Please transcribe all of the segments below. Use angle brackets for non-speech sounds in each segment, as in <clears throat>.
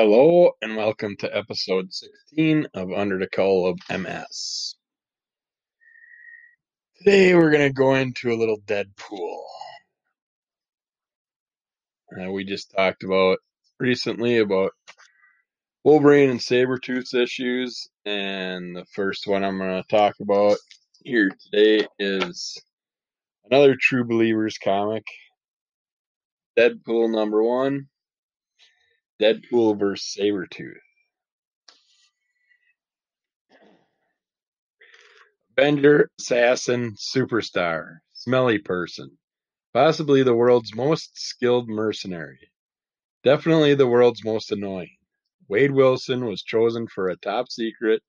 Hello and welcome to episode 16 of Under the Call of MS. Today we're going to go into a little Deadpool. Uh, we just talked about recently about Wolverine and Saber Sabretooth issues, and the first one I'm going to talk about here today is another True Believers comic Deadpool number one Deadpool vs. Sabretooth. Avenger, assassin, superstar, smelly person. Possibly the world's most skilled mercenary. Definitely the world's most annoying. Wade Wilson was chosen for a top secret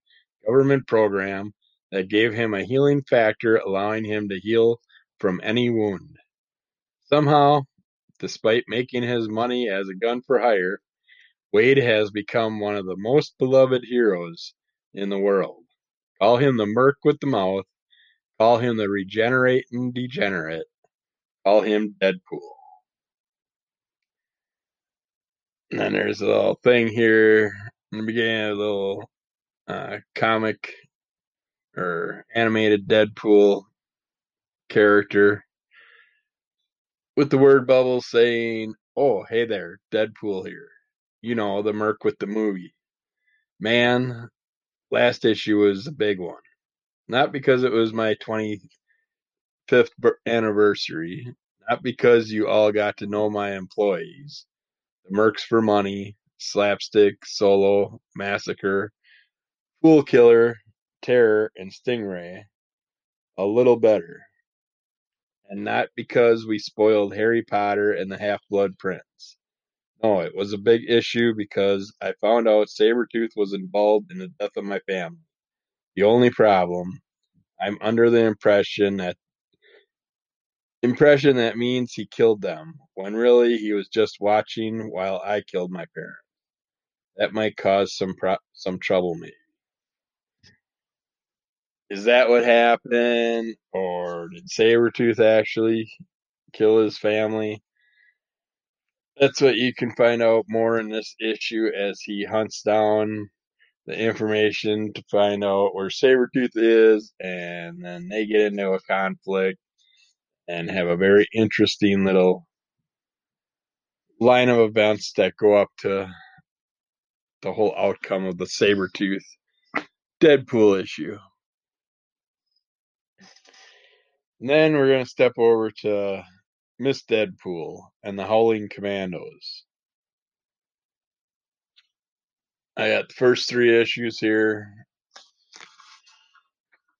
government program that gave him a healing factor allowing him to heal from any wound. Somehow, despite making his money as a gun for hire, Wade has become one of the most beloved heroes in the world. Call him the merc with the mouth. Call him the regenerating degenerate. Call him Deadpool. And then there's a little thing here in the beginning, a little uh, comic or animated Deadpool character with the word bubble saying, Oh, hey there, Deadpool here. You know, the Merc with the movie. Man, last issue was a big one. Not because it was my 25th anniversary, not because you all got to know my employees. The Mercs for Money, Slapstick, Solo, Massacre, Fool Killer, Terror, and Stingray. A little better and not because we spoiled Harry Potter and the Half Blood Prince. No, it was a big issue because I found out Sabretooth was involved in the death of my family. The only problem, I'm under the impression that impression that means he killed them, when really he was just watching while I killed my parents. That might cause some pro- some trouble maybe. Is that what happened? Or did Sabretooth actually kill his family? That's what you can find out more in this issue as he hunts down the information to find out where Sabretooth is, and then they get into a conflict and have a very interesting little line of events that go up to the whole outcome of the Sabretooth Deadpool issue. And then we're going to step over to Miss Deadpool and the Howling Commandos. I got the first three issues here.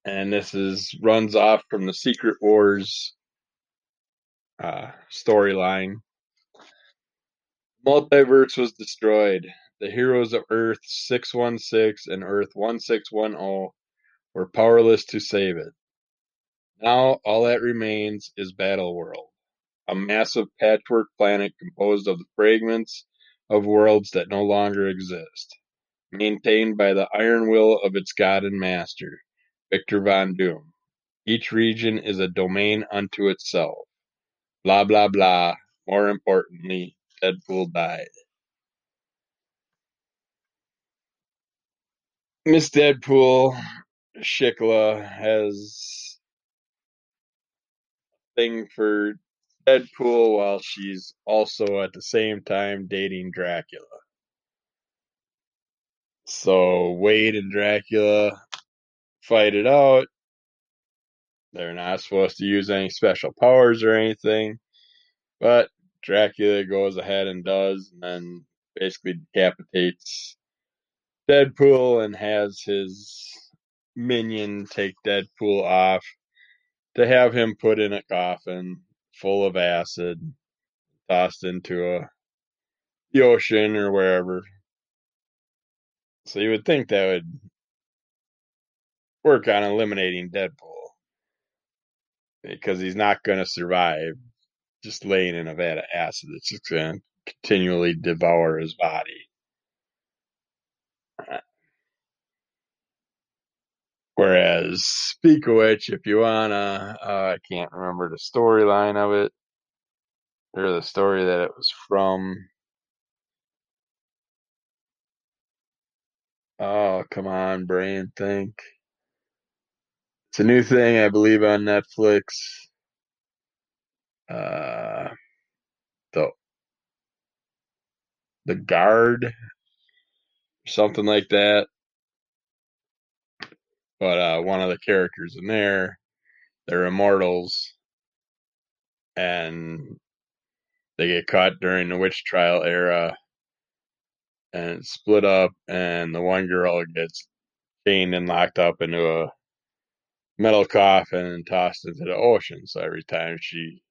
And this is runs off from the Secret Wars uh, storyline. Multiverse was destroyed. The heroes of Earth 616 and Earth 1610 were powerless to save it. Now all that remains is Battle World, a massive patchwork planet composed of the fragments of worlds that no longer exist, maintained by the iron will of its god and master, Victor Von Doom. Each region is a domain unto itself. Blah blah blah. More importantly, Deadpool died. Miss Deadpool, Shiklah, has thing for Deadpool while she's also at the same time dating Dracula. So Wade and Dracula fight it out. They're not supposed to use any special powers or anything, but Dracula goes ahead and does, and then basically decapitates Deadpool and has his minion take Deadpool off to have him put in a coffin full of acid, tossed into a the ocean or wherever. So you would think that would work on eliminating Deadpool because he's not going to survive just laying in a vat of acid. that's just going to continually devour his body. Whereas Speak of which, if you wanna, uh, I can't remember the storyline of it or the story that it was from. Oh, come on, brain, think. It's a new thing, I believe, on Netflix. Uh, the the guard, something like that. But uh, one of the characters in there, they're immortals, and they get caught during the witch trial era, and split up, and the one girl gets chained and locked up into a metal coffin and tossed into the ocean. So every time she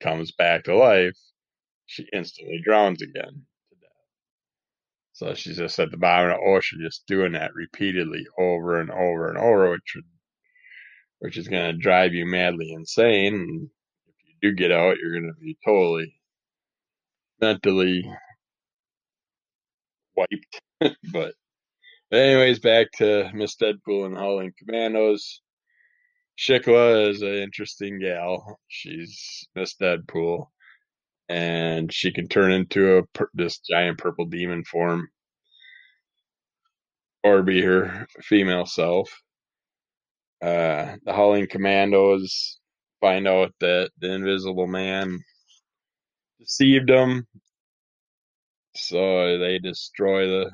comes back to life, she instantly drowns again. So she's just at the bottom of the ocean, just doing that repeatedly over and over and over, which which is going to drive you madly insane. And if you do get out, you're going to be totally mentally wiped. <laughs> but anyways, back to Miss Deadpool and Howling Commandos. Shiklah is an interesting gal. She's Miss Deadpool, and she can turn into a this giant purple demon form or be her female self. Uh, the Howling Commandos find out that the Invisible Man deceived them, so they destroy the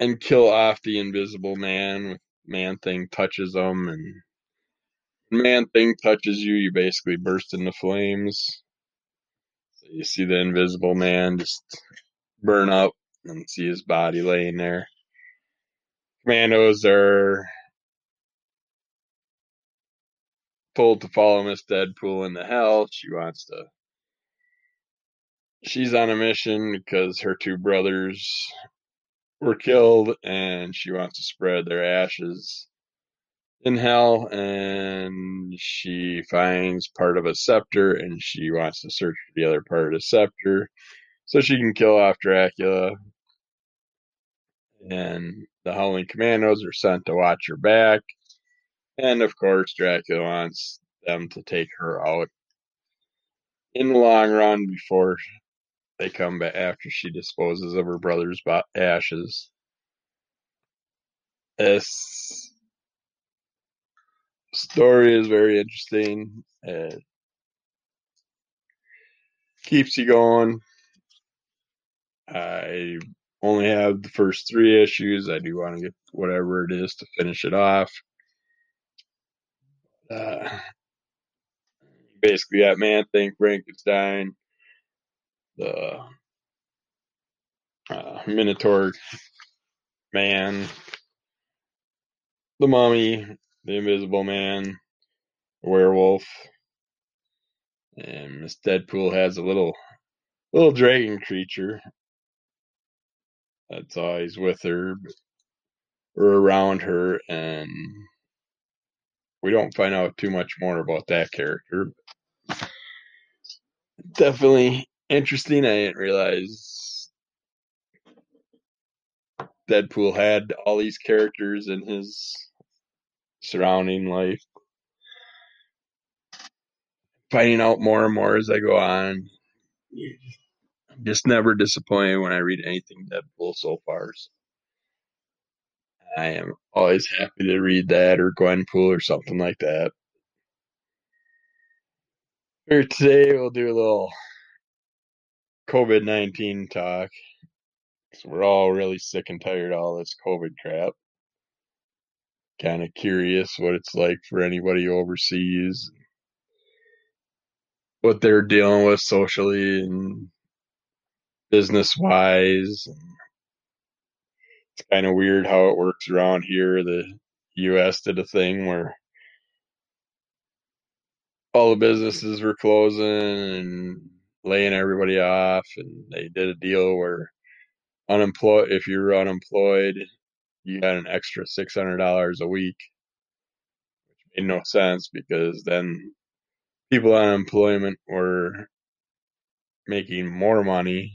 and kill off the Invisible Man. Man Thing touches them, and Man Thing touches you, you basically burst into flames. So you see the Invisible Man just burn up and see his body laying there. Commandos are told to follow Miss Deadpool into hell. She wants to. She's on a mission because her two brothers were killed, and she wants to spread their ashes in hell. And she finds part of a scepter, and she wants to search for the other part of the scepter so she can kill off Dracula. And the Howling Commandos are sent to watch her back. And of course, Dracula wants them to take her out in the long run before they come back after she disposes of her brother's ashes. This story is very interesting. It keeps you going. I only have the first three issues. I do want to get whatever it is to finish it off. Uh, basically, that man thing Frankenstein, the uh, Minotaur man, the mummy, the invisible man, werewolf, and Miss Deadpool has a little little dragon creature that's always with her or around her, and we don't find out too much more about that character. Definitely interesting. I didn't realize Deadpool had all these characters in his surrounding life. Finding out more and more as I go on. I'm just never disappointed when I read anything Deadpool so far. I am always happy to read that or Gwenpool or something like that. Today, we'll do a little COVID 19 talk. So we're all really sick and tired of all this COVID crap. Kind of curious what it's like for anybody overseas, what they're dealing with socially and business wise. It's kind of weird how it works around here. The U.S. did a thing where all the businesses were closing and laying everybody off, and they did a deal where unemployed if you were unemployed, you got an extra six hundred dollars a week, which made no sense because then people on unemployment were making more money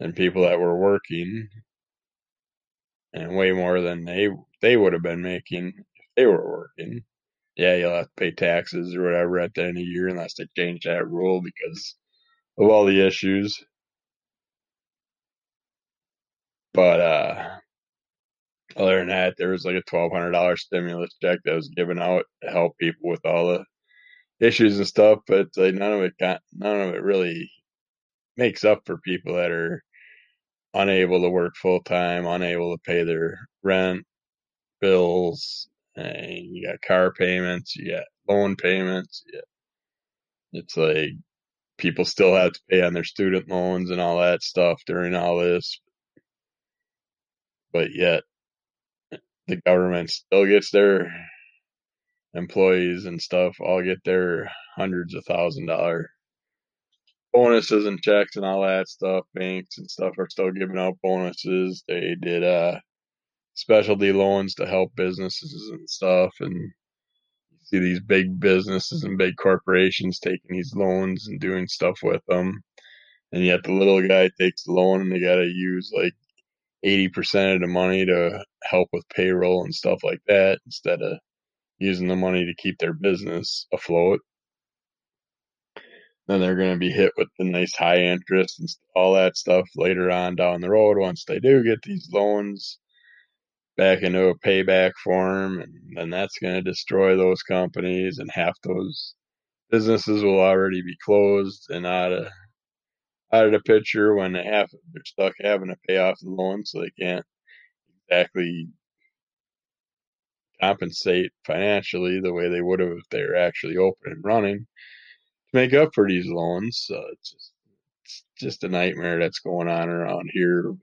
than people that were working, and way more than they they would have been making if they were working yeah, you'll have to pay taxes or whatever at the end of the year unless they change that rule because of all the issues. But uh, other than that, there was like a twelve hundred dollar stimulus check that was given out to help people with all the issues and stuff. But like none of it got none of it really makes up for people that are unable to work full time, unable to pay their rent, bills, and you got car payments, you got loan payments. It's like people still have to pay on their student loans and all that stuff during all this, but yet the government still gets their employees and stuff all get their hundreds of thousand dollar bonuses and checks and all that stuff. Banks and stuff are still giving out bonuses. They did uh specialty loans to help businesses and stuff and you see these big businesses and big corporations taking these loans and doing stuff with them. And yet the little guy takes the loan and they gotta use like eighty percent of the money to help with payroll and stuff like that instead of using the money to keep their business afloat. Then they're going to be hit with the nice high interest and all that stuff later on down the road once they do get these loans back into a payback form. And then that's going to destroy those companies, and half those businesses will already be closed and out of out of the picture when they have they're stuck having to pay off the loan, so they can't exactly compensate financially the way they would have if they were actually open and running to make up for these loans. So it's just it's just a nightmare that's going on around here.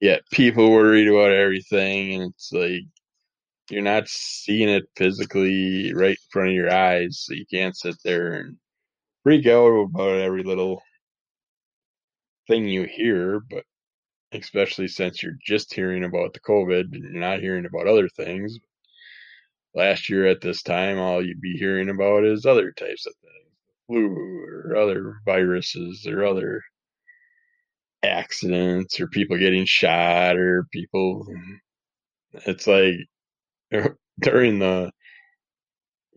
Yet people worried about everything, and it's like you're not seeing it physically right in front of your eyes, so you can't sit there and freak out about every little thing you hear. But especially since you're just hearing about the COVID and you're not hearing about other things. Last year at this time, all you'd be hearing about is other types of things, flu or other viruses or other accidents or people getting shot or people. It's like <laughs> during the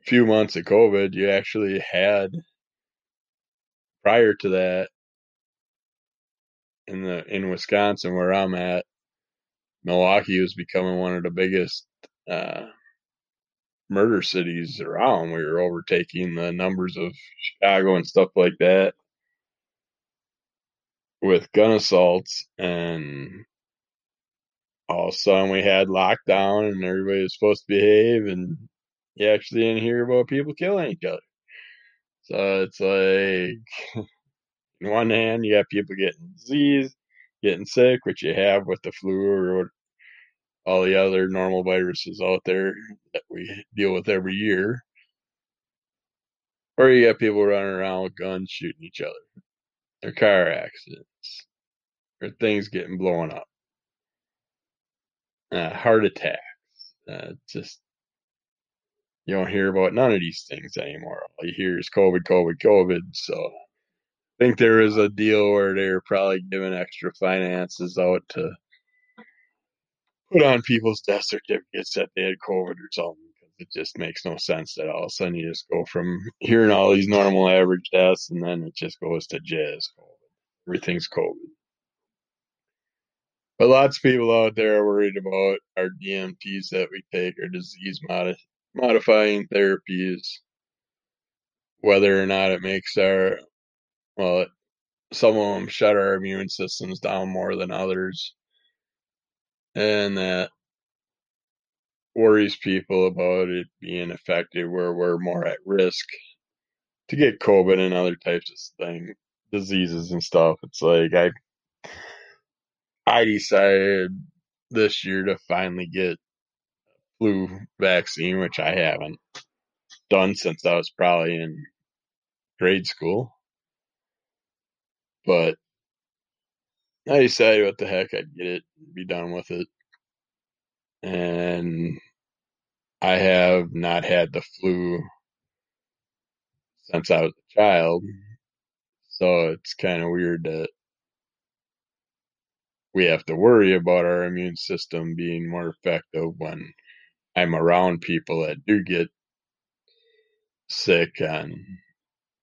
few months of COVID, you actually had prior to that in the in Wisconsin where I'm at, Milwaukee was becoming one of the biggest uh, murder cities around. We were overtaking the numbers of Chicago and stuff like that with gun assaults, and all of a sudden we had lockdown and everybody was supposed to behave, and you actually didn't hear about people killing each other. So it's like, <laughs> in one hand, you have people getting disease, getting sick, which you have with the flu or all the other normal viruses out there that we deal with every year. Or you got people running around with guns shooting each other, or car accidents, or things getting blown up, uh, heart attacks. Uh, just you don't hear about none of these things anymore. All you hear is COVID, COVID, COVID. So think there is a deal where they're probably giving extra finances out to put on people's death certificates that they had COVID or something. Because it just makes no sense that all of a sudden you just go from hearing all these normal average deaths and then it just goes to jazz COVID. Everything's COVID. But lots of people out there are worried about our DMTs that we take, our disease modi- modifying therapies, whether or not it makes our, well, some of them shut our immune systems down more than others. And that worries people about it being effective where we're more at risk to get COVID and other types of thing, diseases and stuff. It's like I I decided this year to finally get flu vaccine, which I haven't done since I was probably in grade school. But I decided what the heck I'd get it, be done with it. And I have not had the flu since I was a child. So it's kind of weird that we have to worry about our immune system being more effective when I'm around people that do get sick and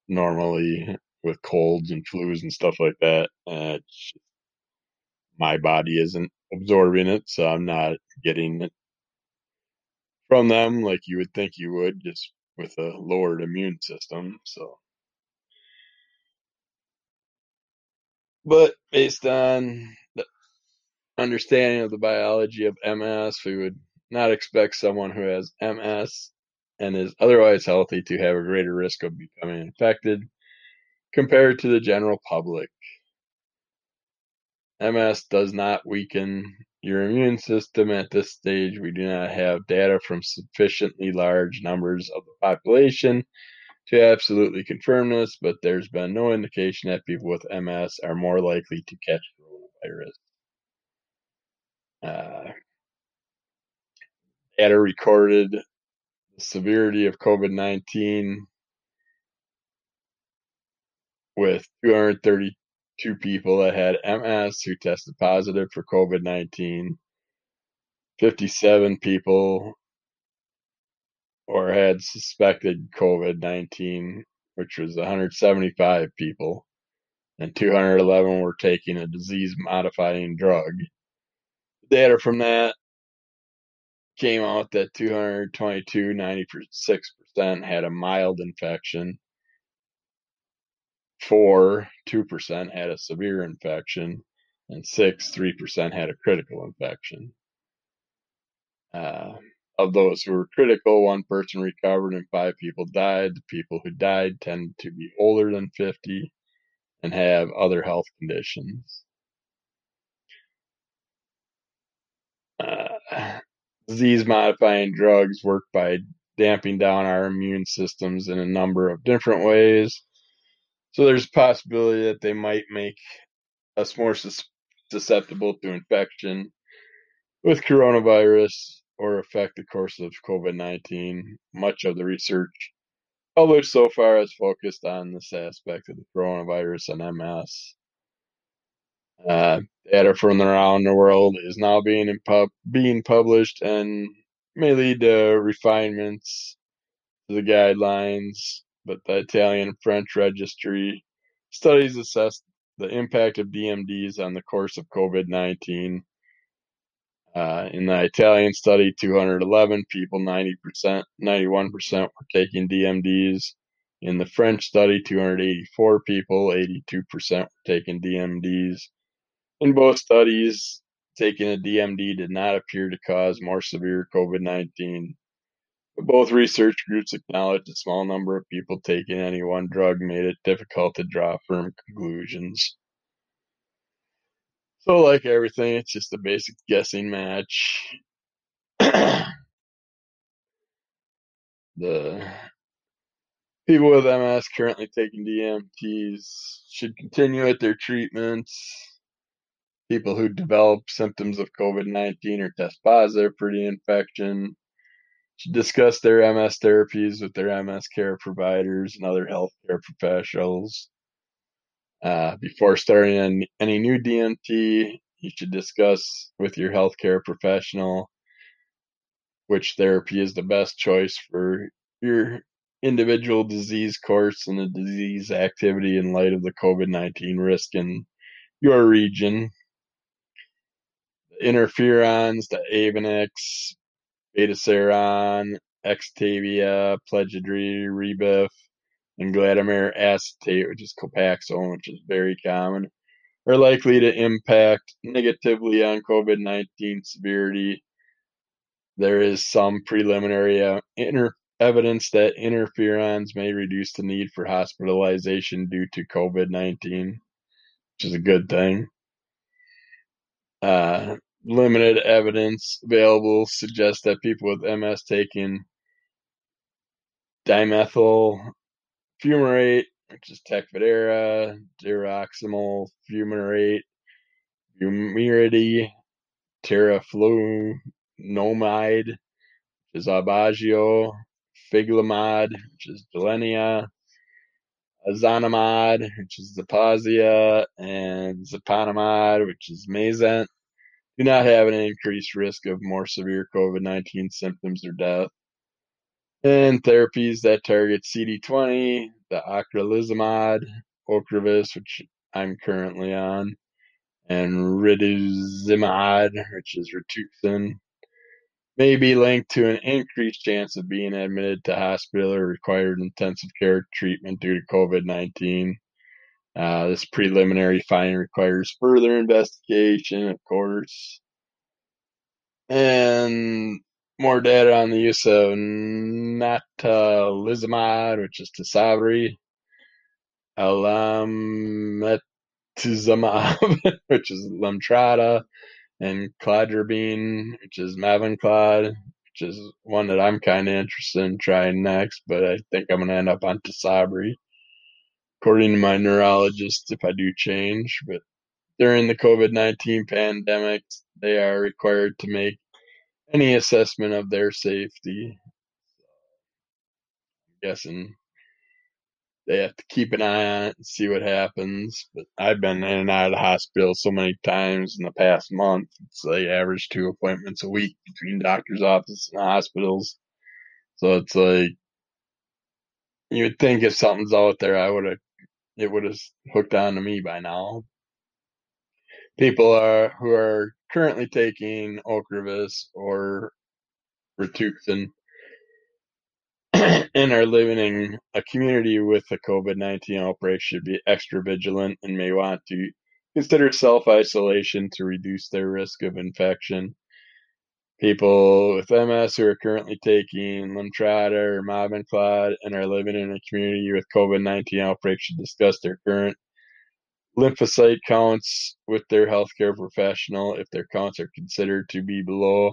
normally with colds and flus and stuff like that. Uh, my body isn't absorbing it, so I'm not getting it from them like you would think you would just with a lowered immune system. So, but based on the understanding of the biology of MS, we would not expect someone who has MS and is otherwise healthy to have a greater risk of becoming infected compared to the general public. MS does not weaken your immune system at this stage. We do not have data from sufficiently large numbers of the population to absolutely confirm this, but there's been no indication that people with MS are more likely to catch coronavirus. Uh, data recorded the severity of COVID 19 with 232 people that had MS who tested positive for COVID 19, 57 people or had suspected COVID 19, which was 175 people, and 211 were taking a disease modifying drug. Data from that came out that 222, 96% had a mild infection, 4, 2% had a severe infection, and 6, 3% had a critical infection. Uh, of those who were critical, one person recovered and five people died. The people who died tend to be older than 50 and have other health conditions. Uh, disease modifying drugs work by damping down our immune systems in a number of different ways. So there's possibility that they might make us more susceptible to infection with coronavirus or affect the course of COVID 19. Much of the research published so far has focused on this aspect of the coronavirus and MS. Uh, data from around the world is now being pub- being published and may lead to refinements to the guidelines. But the Italian and French registry studies assess the impact of DMDs on the course of COVID 19 uh, in the Italian study, 211 people, 90%, 91% were taking DMDs. In the French study, 284 people, 82% were taking DMDs. In both studies, taking a DMD did not appear to cause more severe COVID 19. Both research groups acknowledged a small number of people taking any one drug made it difficult to draw firm conclusions. So, like everything, it's just a basic guessing match. <coughs> the people with MS currently taking DMTs should continue with their treatments. People who develop symptoms of COVID 19 or test positive for the infection discuss their MS therapies with their MS care providers and other healthcare professionals. Uh, before starting any new DMT, you should discuss with your healthcare professional which therapy is the best choice for your individual disease course and the disease activity in light of the COVID 19 risk in your region. The interferons, the Avonex, Betaseron, Extavia, Plegridy, Rebif, and glatiramer acetate, which is Copaxone, which is very common, are likely to impact negatively on COVID 19 severity. There is some preliminary uh, inter- evidence that interferons may reduce the need for hospitalization due to COVID 19, which is a good thing. Uh, limited evidence available suggests that people with MS taking dimethyl fumarate, which is Tecfidera, diroximel fumarate, Vumerity, teriflunomide, which is Aubagio, Fingolimod, which is Gilenya, Ozanimod, which is Zeposia, and Siponimod, which is Mayzent, do not have an increased risk of more severe COVID 19 symptoms or death and therapies that target CD20, the ocrelizumab, Ocrevus, which I'm currently on, and rituximab, which is Rituxan, may be linked to an increased chance of being admitted to hospital or required intensive care treatment due to COVID-19. Uh, this preliminary finding requires further investigation, of course, and more data on the use of natalizumab, which is Tysabri, alametuzumab, <laughs> which is Lemtrada, and cladribine, which is Mavenclad, which is one that I'm kind of interested in trying next, but I think I'm going to end up on Tysabri, according to my neurologist, if I do change. But during the COVID-19 pandemic, they are required to make any assessment of their safety. I'm guessing they have to keep an eye on it and see what happens. But I've been in and out of the hospital so many times in the past month. It's like average two appointments a week between doctor's office and hospitals. So it's like you would think if something's out there, I would have it would have hooked on to me by now. People are who are currently taking Ocrevus or Rituxan <clears throat> and are living in a community with a COVID-19 outbreak should be extra vigilant and may want to consider self-isolation to reduce their risk of infection. People with MS who are currently taking Lemtrada or Mavenclad and are living in a community with COVID-19 outbreak should discuss their current lymphocyte counts with their healthcare professional. If their counts are considered to be below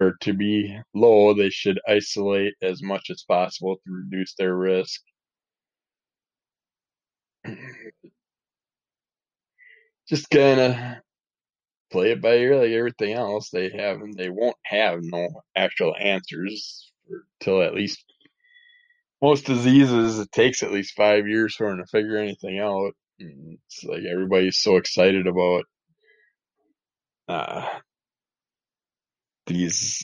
or to be low, they should isolate as much as possible to reduce their risk. <clears throat> Just kind of play it by ear like everything else. They have they won't have no actual answers until at least most diseases. It takes at least five years for them to figure anything out. It's like everybody's so excited about uh, these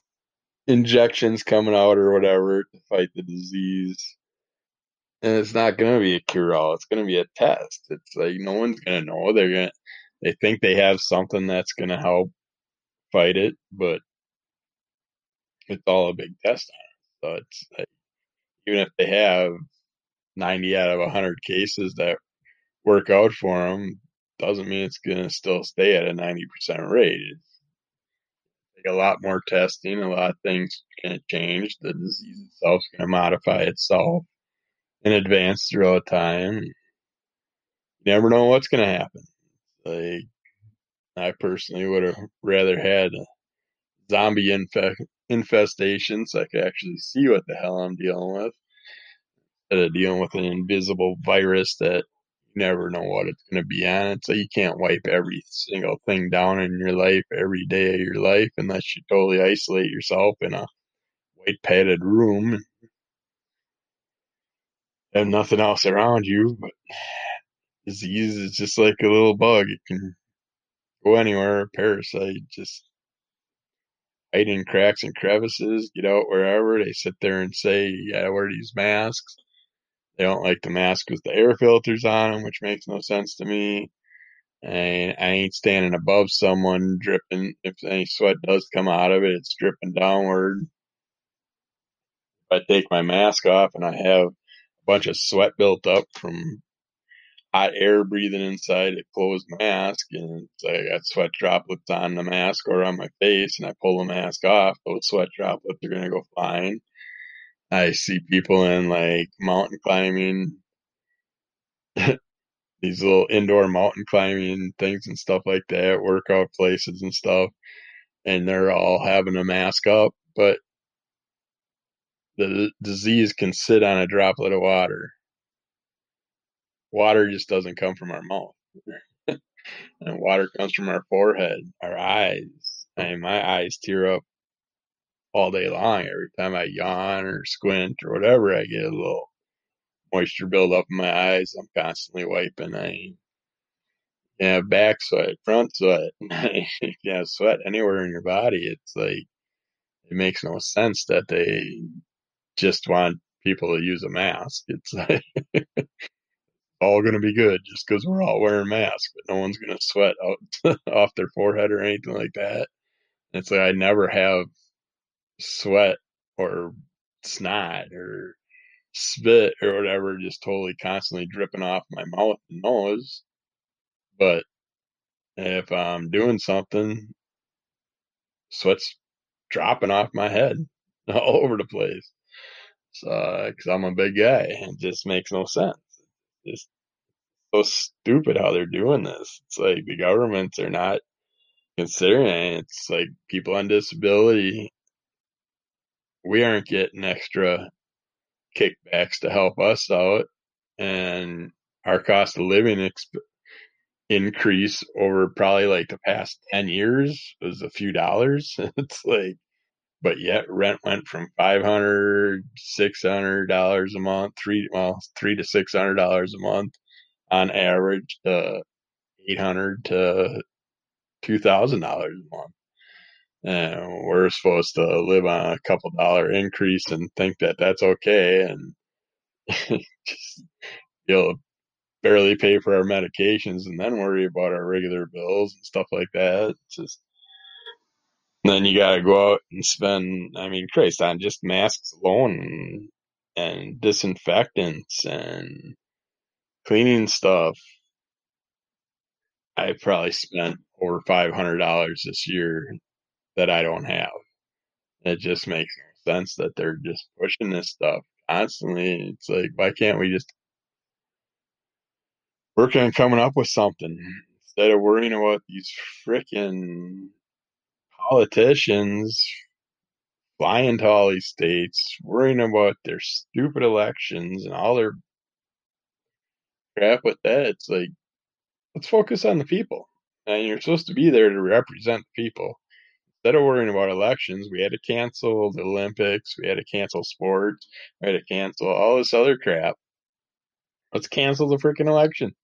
injections coming out or whatever to fight the disease. And it's not going to be a cure all. It's going to be a test. It's like no one's going to know. They're going to, they think they have something that's going to help fight it, but it's all a big test on it. So it's like, even if they have 90 out of 100 cases that work out for them, doesn't mean it's going to still stay at a 90% rate. It's a lot more testing. A lot of things to change. The disease itself is going to modify itself in advance throughout time. You never know what's going to happen. Like, I personally would have rather had a zombie infe- infestation so I could actually see what the hell I'm dealing with instead of dealing with an invisible virus that you never know what it's going to be on. So you can't wipe every single thing down in your life every day of your life unless you totally isolate yourself in a white padded room and have nothing else around you. But disease is just like a little bug. It can go anywhere. A parasite just hide in cracks and crevices, get out wherever. They sit there and say, you gotta wear these masks. They don't like the mask with the air filters on them, which makes no sense to me. And I ain't standing above someone dripping. If any sweat does come out of it, it's dripping downward. If I take my mask off and I have a bunch of sweat built up from hot air breathing inside a closed mask, and I got sweat droplets on the mask or on my face, and I pull the mask off, those sweat droplets are gonna go flying. I see people in like mountain climbing, <laughs> these little indoor mountain climbing things and stuff like that, workout places and stuff, and they're all having a mask up, but the disease can sit on a droplet of water. Water just doesn't come from our mouth. <laughs> and water comes from our forehead, our eyes. I mean, my eyes tear up all day long. Every time I yawn or squint or whatever, I get a little moisture build up in my eyes. I'm constantly wiping. I yeah, back sweat, front sweat. <laughs> you can't sweat anywhere in your body. It's like it makes no sense that they just want people to use a mask. It's like <laughs> all going to be good just because we're all wearing masks, but no one's going to sweat out <laughs> off their forehead or anything like that. It's like I never have sweat or snot or spit or whatever just totally constantly dripping off my mouth and nose. But if I'm doing something, sweat's dropping off my head <laughs> all over the place. So, because I'm a big guy, it just makes no sense. It's so stupid how they're doing this. It's like the governments are not considering it. It's like people on disability, we aren't getting extra kickbacks to help us out, and our cost of living exp- increase over probably like the past 10 years was a few dollars. <laughs> it's like, but yet rent went from 500 $600 a month, three, well, three to $600 a month on average uh, to 800 to $2,000 a month. And we're supposed to live on a couple dollar increase and think that that's okay. And <laughs> just, you'll barely pay for our medications and then worry about our regular bills and stuff like that. It's just, then you got to go out and spend, I mean, Christ, on just masks alone and, and disinfectants and cleaning stuff. I probably spent over $500 this year that I don't have. It just makes no sense that they're just pushing this stuff constantly. It's like, why can't we just work on coming up with something instead of worrying about these freaking politicians flying to all these states, worrying about their stupid elections and all their crap with that. It's like, let's focus on the people. And you're supposed to be there to represent the people. Instead of worrying about elections, we had to cancel the Olympics, we had to cancel sports, we had to cancel all this other crap. Let's cancel the freaking election.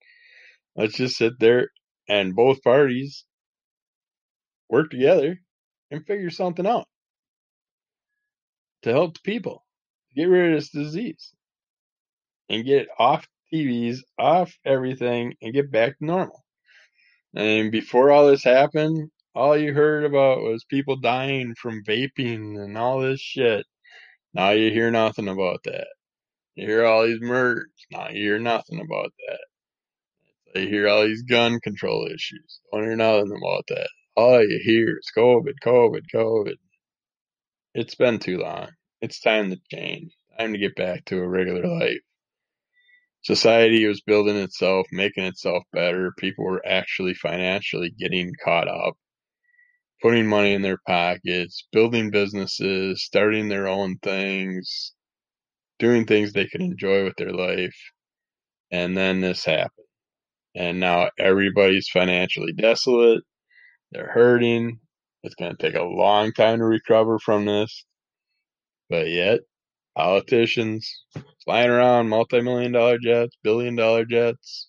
Let's just sit there and both parties work together and figure something out to help the people get rid of this disease and get it off TVs, off everything, and get back to normal. And before all this happened, all you heard about was people dying from vaping and all this shit. Now you hear nothing about that. You hear all these murders. Now you hear nothing about that. You hear all these gun control issues. Don't hear nothing about that. All you hear is COVID, COVID, COVID. It's been too long. It's time to change. Time to get back to a regular life. Society was building itself, making itself better. People were actually financially getting caught up, putting money in their pockets, building businesses, starting their own things, doing things they could enjoy with their life. And then this happened. And now everybody's financially desolate. They're hurting. It's going to take a long time to recover from this. But yet, politicians flying around multi-million dollar jets, billion dollar jets,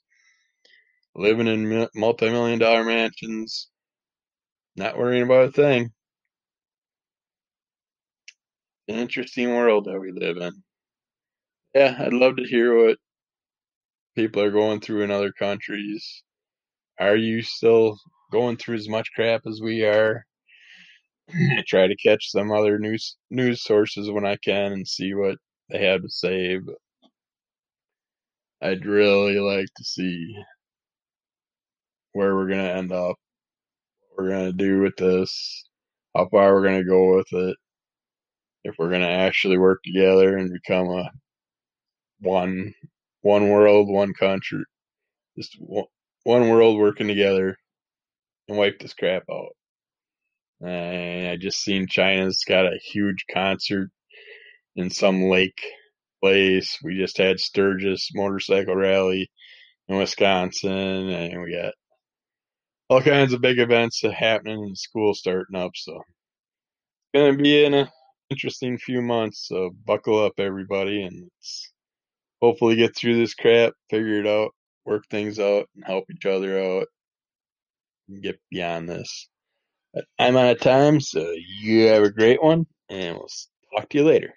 living in multi-million dollar mansions, not worrying about a thing. An interesting world that we live in. Yeah, I'd love to hear what people are going through in other countries. Are you still going through as much crap as we are? I <laughs> try to catch some other news news sources when I can and see what they have to say. But I'd really like to see where we're gonna end up, what we're gonna do with this, how far we're gonna go with it, if we're gonna actually work together and become a one one world, one country, just one world working together and wipe this crap out. And I just seen China's got a huge concert in some lake place. We just had Sturgis motorcycle rally in Wisconsin, and we got all kinds of big events happening and school starting up. So it's gonna be in a interesting few months. So buckle up, everybody, and let's hopefully get through this crap, figure it out, work things out, and help each other out, get beyond this. But I'm out of time, so you have a great one, and we'll talk to you later.